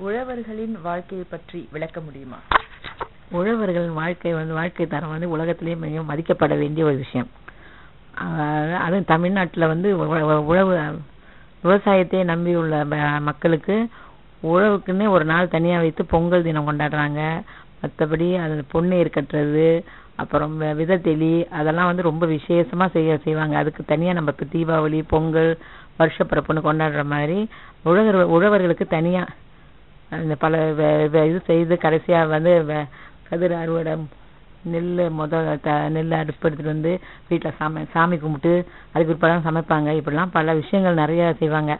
உழவர்களின் வாழ்க்கையை பற்றி விளக்க முடியுமா? உழவர்களின் வாழ்க்கை வந்து வாழ்க்கை தரம் வந்து உலகத்திலேயே மிக மதிக்கப்பட வேண்டிய ஒரு விஷயம். அதுவும் தமிழ்நாட்டில் வந்து உழவு விவசாயத்தை நம்பியுள்ள ம- மக்களுக்கு உழவுக்குன்னே ஒரு நாள் தனியாக வைத்து பொங்கல் தினம் கொண்டாடுறாங்க. மற்றபடி அது பொன்னேர் கட்டுறது அப்புறம் வித தெளி அதெல்லாம் வந்து ரொம்ப விசேஷமாக செய்ய செய்வாங்க. அதுக்கு தனியாக நம்ம இப்போ தீபாவளி பொங்கல் வருஷப்பிறப்புன்னு கொண்டாடுற மாதிரி உழவர் உழவர்களுக்கு தனியாக அந்த பல இது செய்து கடைசியா வந்து கதிர் அறுவடை நெல் முத த நெல் அடுப்பு எடுத்துட்டு வந்து வீட்டுல சாமி சாமி கும்பிட்டு அதுக்கு பிற்பாடு சமைப்பாங்க. இப்படிலாம் பல விஷயங்கள் நிறைய செய்வாங்க.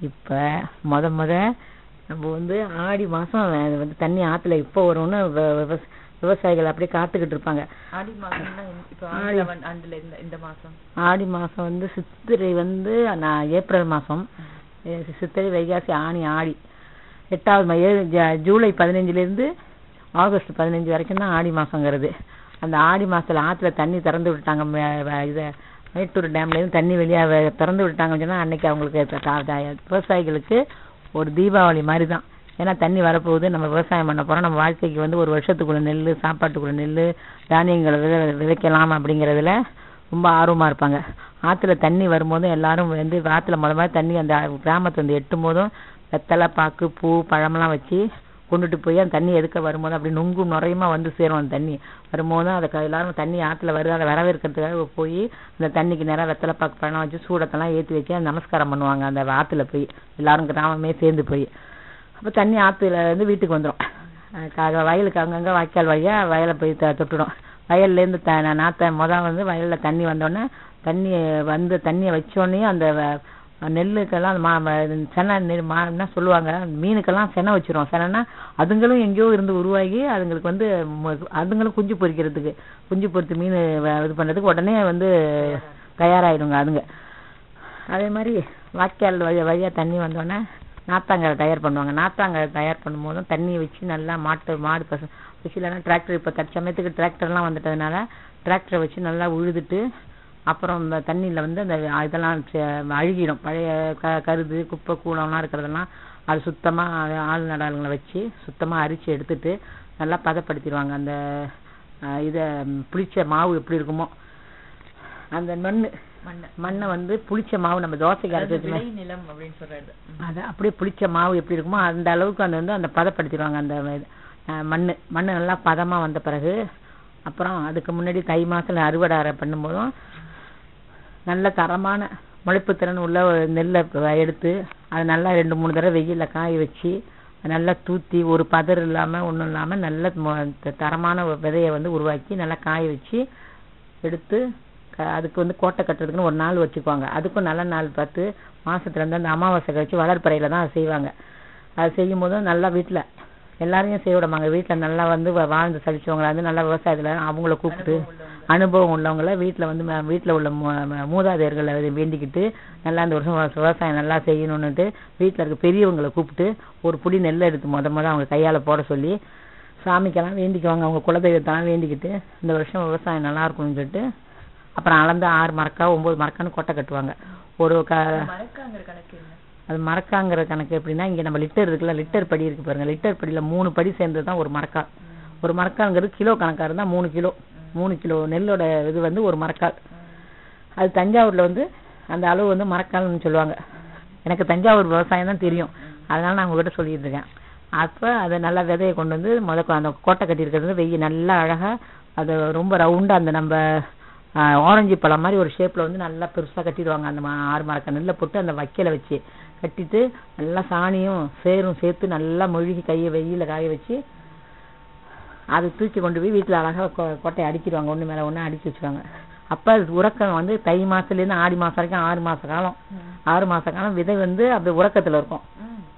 இப்ப முத முத நம்ம வந்து ஆடி மாசம் வ- வந்து தண்ணி ஆத்துல எப்போ வரும்னு விவசாயிகள் அப்படியே காத்துக்கிட்டு இருப்பாங்க. ஆடி மாசம்னா இந்த- இப்ப ஆடி. ஆண்டுல வந்து- சித்திரை வந்து நான் ஏப்ரல் அஹ் சித்திரை வைகாசி ஆனி ஆடி. எட்டாவது ஏழு ஜ- ஜூலை பதினஞ்சுலேருந்து ஆகஸ்ட் பதினஞ்சு வரைக்கும் தான் ஆடி மாதங்கிறது அந்த ஆடி மாதத்தில் ஆற்றுல தண்ணி திறந்து விட்டாங்க இதை மேட்டூர் டேம்லேருந்து தண்ணி வெளியாக திறந்து விட்டாங்கன்னு சொன்னால் அன்னைக்கு அவங்களுக்கு விவசாயிகளுக்கு ஒரு தீபாவளி மாதிரி தான். ஏன்னா தண்ணி வரப்போகுது நம்ம விவசாயம் பண்ண போகிறோம் நம்ம வாழ்க்கைக்கு வந்து ஒரு வருஷத்துக்குள்ள நெல் சாப்பாட்டுக்குள்ள நெல் தானியங்களை வித விதைக்கலாம் அப்படிங்கிறதுல ரொம்ப ஆர்வமாக இருப்பாங்க. ஆற்றுல தண்ணி வரும்போதும் எல்லாரும் வந்து ஆற்றுல முத முதல்ல தண்ணி அந்த கிராமத்தை வந்து எட்டும் போதும் வெத்தலை பாக்கு பூ பழமெல்லாம் வச்சு கொண்டுட்டு போய் அந்த தண்ணி எதுக்க வரும்போது அப்படி நுங்கும் நுரையுமா வந்து சேரும் அந்த தண்ணி. வரும்போது அதை எல்லாரும் தண்ணி ஆற்றுல வருது. அதை வரவேற்கிறதுக்காக போய் அந்த தண்ணிக்கு நேராக வெத்தலை பாக்கு பழம் வச்சு சூடத்தெல்லாம் ஏற்றி வச்சு அந்த நமஸ்காரம் பண்ணுவாங்க அந்த ஆற்றுல போய். எல்லாரும் கிராமமே சேர்ந்து போய். அப்போ தண்ணி ஆற்றுல இருந்து வீட்டுக்கு வந்துடும் வயலுக்கு அங்கங்கே வாய்க்கால் வழியாக வயலை போய் த- தொட்டுடும். வயல்லேருந்து த நாற்ற நாத்த வந்து வயலில் தண்ணி வந்தோடனே தண்ணி வந்து தண்ணியை வச்சோடனே அந்த வ- நெல்லுக்கெல்லாம் மா சென்னை செனை நெல் மா என்ன சொல்லுவாங்க? மீனுக்கெல்லாம் செனை வச்சிரும் செனைன்னா அதுங்களும் எங்கேயோ இருந்து உருவாகி அதுங்களுக்கு வந்து அதுங்களும் குஞ்சு பொரிக்கிறதுக்கு குஞ்சு பொறித்து மீன் இது பண்ணுறதுக்கு உடனே வந்து தயாராகிடுங்க அதுங்க. அதே மாதிரி வாய்க்கால் வழி வழியாக தண்ணி வந்தோடனே நாத்தாங்கரை தயார் பண்ணுவாங்க. நாத்தாங்கரை தயார் பண்ணும்போதும் தண்ணியை வச்சு நல்லா மாட்டு மாடு பசு வச்சு இல்லைன்னா டிராக்டர் இப்போ தற்சமயத்துக்கு டிராக்டர்லாம் வந்துட்டதுனால டிராக்டரை வச்சு நல்லா உழுதுட்டு அப்புறம் இந்த தண்ணியில வந்து அந்த இதெல்லாம் அழுகிடும். பழைய க கருது குப்பை கூளம்லாம் இருக்கிறதெல்லாம் அது சுத்தமா ஆள் நடாளுங்களை வச்சு சுத்தமா அரிச்சு எடுத்துட்டு நல்லா பதப்படுத்திடுவாங்க. அந்த இத புளிச்ச மாவு எப்படி இருக்குமோ. அந்த மண்ணு மண்ணு. மண்ணை வந்து புளிச்ச மாவு நம்ம தோசைக்கு அரைச்சு நிலம் அப்படின்னு சொல்றது. அது அப்படியே புளிச்ச மாவு எப்படி இருக்குமோ அந்த அளவுக்கு அந்த வந்து அந்த பதப்படுத்திடுவாங்க அந்த மண்ணு. மண்ணு நல்லா பதமா வந்த பிறகு அப்புறம் அதுக்கு முன்னாடி தை மாசத்துல அறுவடை பண்ணும்போதும் நல்ல தரமான முளைப்பு திறன் உள்ள நெல்லை எடுத்து அதை நல்லா ரெண்டு மூணு தடவை வெயிலில் காய வச்சு நல்லா தூத்தி ஒரு பதர் இல்லாமல் ஒன்றும் இல்லாமல் நல்ல மொ- த- தரமான விதையை வந்து உருவாக்கி நல்லா காய வச்சு எடுத்து க- அதுக்கு வந்து கோட்டை கட்டுறதுக்குன்னு ஒரு நாள் வச்சுக்குவாங்க. அதுக்கும் நல்ல நாள் பார்த்து மாதத்துலேருந்து அந்த அமாவாசை கழிச்சு வளர்ப்பறையில் தான் அதை செய்வாங்க. அது செய்யும் போதும் நல்லா வீட்டில் எல்லாரையும் செய்ய விடமாங்க வீட்டில் நல்லா வந்து வ- வாழ்ந்து சலிச்சவங்கள வந்து நல்லா விவசாயத்தில் அவங்கள கூப்பிட்டு அனுபவம் உள்ளவங்க. அனுபவம் உள்ளவங்கள வீட்டுல வந்து வீட்டுல உள்ள மூதாதையர்களை வேண்டிக்கிட்டு நல்லா இந்த வருஷம் விவசா- விவசாயம் நல்லா செய்யணும்னுட்டு வீட்டுல இருக்க பெரியவங்களை கூப்பிட்டு ஒரு புடி நெல் எடுத்து முத முத அவங்க கையால போட சொல்லி சாமிக்கெல்லாம் வேண்டிக்குவாங்க. அவங்க குலதெய்வத்தெல்லாம் வேண்டிக்கிட்டு இந்த வருஷம் விவசாயம் நல்லா இருக்கும்னு சொல்லிட்டு அப்புறம் அளந்து ஆறு மரக்கா ஒன்பது மரக்கான்னு கொட்டை கட்டுவாங்க. ஒரு க அது மரக்காங்கிற கணக்கு எப்படின்னா இங்க நம்ம லிட்டர் இருக்குல்ல லிட்டர் படி இருக்கு பாருங்க. லிட்டர் படியில மூணு படி சேர்ந்தது தான் ஒரு மரக்கா. ஒரு மரக்காங்கிறது கிலோ கணக்கா இருந்தா மூணு கிலோ. மூணு கிலோ நெல்லோட இது வந்து ஒரு மரக்கால். அது தஞ்சாவூர்ல வந்து அந்த அளவு வந்து மரக்கால்னு சொல்லுவாங்க. எனக்கு தஞ்சாவூர் விவசாயம் தான் தெரியும். அதனால நான் உங்ககிட்ட சொல்லிட்டு இருக்கேன். அப்போ அதை நல்லா விதைய கொண்டு வந்து முத அந்த கோட்டை கட்டியிருக்கிறது வெயில் நல்லா அழகா அது ரொம்ப ரவுண்டா அந்த நம்ம ஆரஞ்சு பழம் மாதிரி ஒரு ஷேப்பில் வந்து நல்லா பெருசாக கட்டிடுவாங்க. அந்த ஆறு மரக்க நெல்லை போட்டு அந்த வைக்கல வச்சு கட்டிட்டு நல்லா சாணியும் சேரும் சேர்த்து நல்லா மொழுகி கையை வெயில காய வச்சு அதை தூக்கி கொண்டு போய் வீட்டுல அழகா கொ- கொட்டையை அடிக்கிடுவாங்க ஒண்ணு மேல ஒண்ணு அடிக்கி வச்சுருவாங்க. அப்ப உறக்கம் வந்து தை மாசத்துல இருந்து ஆடி மாசம் வரைக்கும் ஆறு மாச காலம். ஆறு மாச காலம் விதை வந்து அப்படி உறக்கத்துல இருக்கும்.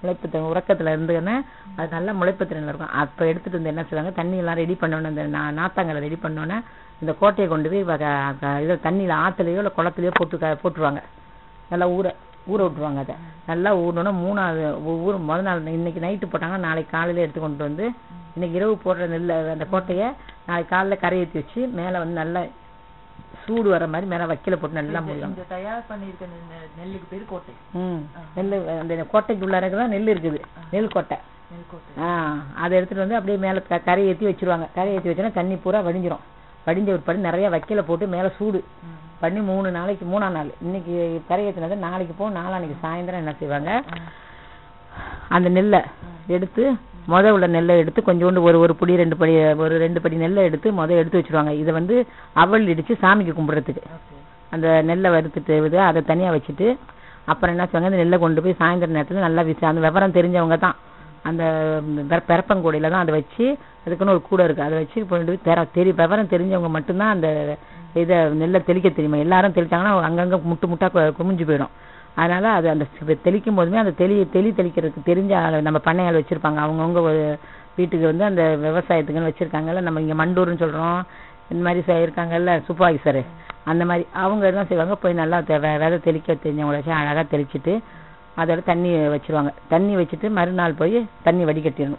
முளைப்பு திறன் உறக்கத்துல இருந்துன்னா அது நல்ல முளைப்பு திறன்ல இருக்கும். அப்ப எடுத்துட்டு வந்து என்ன செய்வாங்க? தண்ணி எல்லாம் ரெடி பண்ணோன்னு அந்த நா- நாத்தாங்களை ரெடி பண்ணோன்னே இந்த கோட்டையை கொண்டு போய் வ- க- க- இது தண்ணியில ஆத்துலயோ இல்ல குளத்துலயோ போட்டு போட்டுருவாங்க. நல்லா ஊற ஊற விட்டுருவாங்க அதை. நல்லா ஊறணும்னா மூணாவது ஊர் முதல் நாள் இன்னைக்கு நைட்டு போட்டாங்கன்னா நாளைக்கு காலையில எடுத்து கொண்டு வந்து இன்னைக்கு இரவு போடுற நெல்லை அந்த கோட்டைய நாளைக்கு காலைல கரை ஏத்தி வச்சு மேல வந்து நல்லா சூடு வர மாதிரி மேல வைக்கல போட்டு நல்லா இந்த தயார் பண்ணிருக்க நெ- நெல்லுக்கு பேரு கோட்டை. ம். நெல் அந்த கோட்டைக்கு உள்ளாரக்கு தான் நெல் இருக்குது. நெல் கோட்டை. ஆ அதை எடுத்துட்டு வந்து அப்படியே மேலே க கரை ஏற்றி வச்சிருவாங்க. கரை ஏற்றி வச்சோன்னா தண்ணி பூரா வடிஞ்சிரும். வடிஞ்ச பிற்பாடு நிறைய வைக்கல போட்டு மேலே சூடு. பண்ணி மூணு நாளைக்கு மூணாம் நாள். இன்னைக்கு கரை ஏற்றினது நாளைக்கு போகும் நாளான்னைக்கு சாயந்தரம் என்ன செய்வாங்க. அந்த நெல்லை எடுத்து முத உள்ள நெல்லை எடுத்து கொஞ்சோண்டு ஒரு ஒரு புடி ரெண்டு படி ஒரு ரெண்டு படி நெல்லை எடுத்து முத எடுத்து வச்சிருவாங்க. இதை வந்து அவல் இடிச்சு சாமிக்கு கும்பிடுறதுக்கு. அந்த நெல்லை வறுத்துட்டு இது அதை தனியாக வச்சுட்டு அப்புறம் என்ன செய்வாங்க அந்த நெல்லை கொண்டு போய் சாயந்தர நேரத்தில் நல்லா விசி அந்த விவரம் தெரிஞ்சவங்க தான். அந்த பெரப்பங்கூடையில தான் அதை வச்சு அதுக்குன்னு ஒரு கூடை இருக்குது அதை வச்சு கொண்டு போய் தெர தெரி விவரம் தெரிஞ்சவங்க மட்டும்தான் அந்த இதை நெல்லை தெளிக்க தெரியுமா? எல்லாரும் தெளிச்சாங்கன்னா அங்கங்கே முட்டு முட்டா கு- குமிஞ்சு போயிடும். அதனால அது அந்த தெளிக்கும் போதுமே அந்த தெளி தெளி தெளிக்கிறதுக்கு தெரிஞ்ச ஆளு நம்ம பண்ணையாள் வச்சிருப்பாங்க. அவங்கவுங்க ஒரு வீட்டுக்கு வந்து அந்த விவசாயத்துக்குன்னு வச்சிருக்காங்கல்ல நம்ம இங்க மண்டூர்னு சொல்றோம். இந்த மாதிரி இருக்காங்கல்ல சூப்பர்வைசரு. அந்த மாதிரி அவங்க என்ன செய்வாங்க போய் நல்லா விதை தெளிக்க தெரிஞ்சவங்கள வச்சு அழகா தெளிச்சிட்டு அதோட தண்ணி வச்சிருவாங்க. தண்ணி வச்சுட்டு மறுநாள் போய் தண்ணி வடிகட்டிடணும்.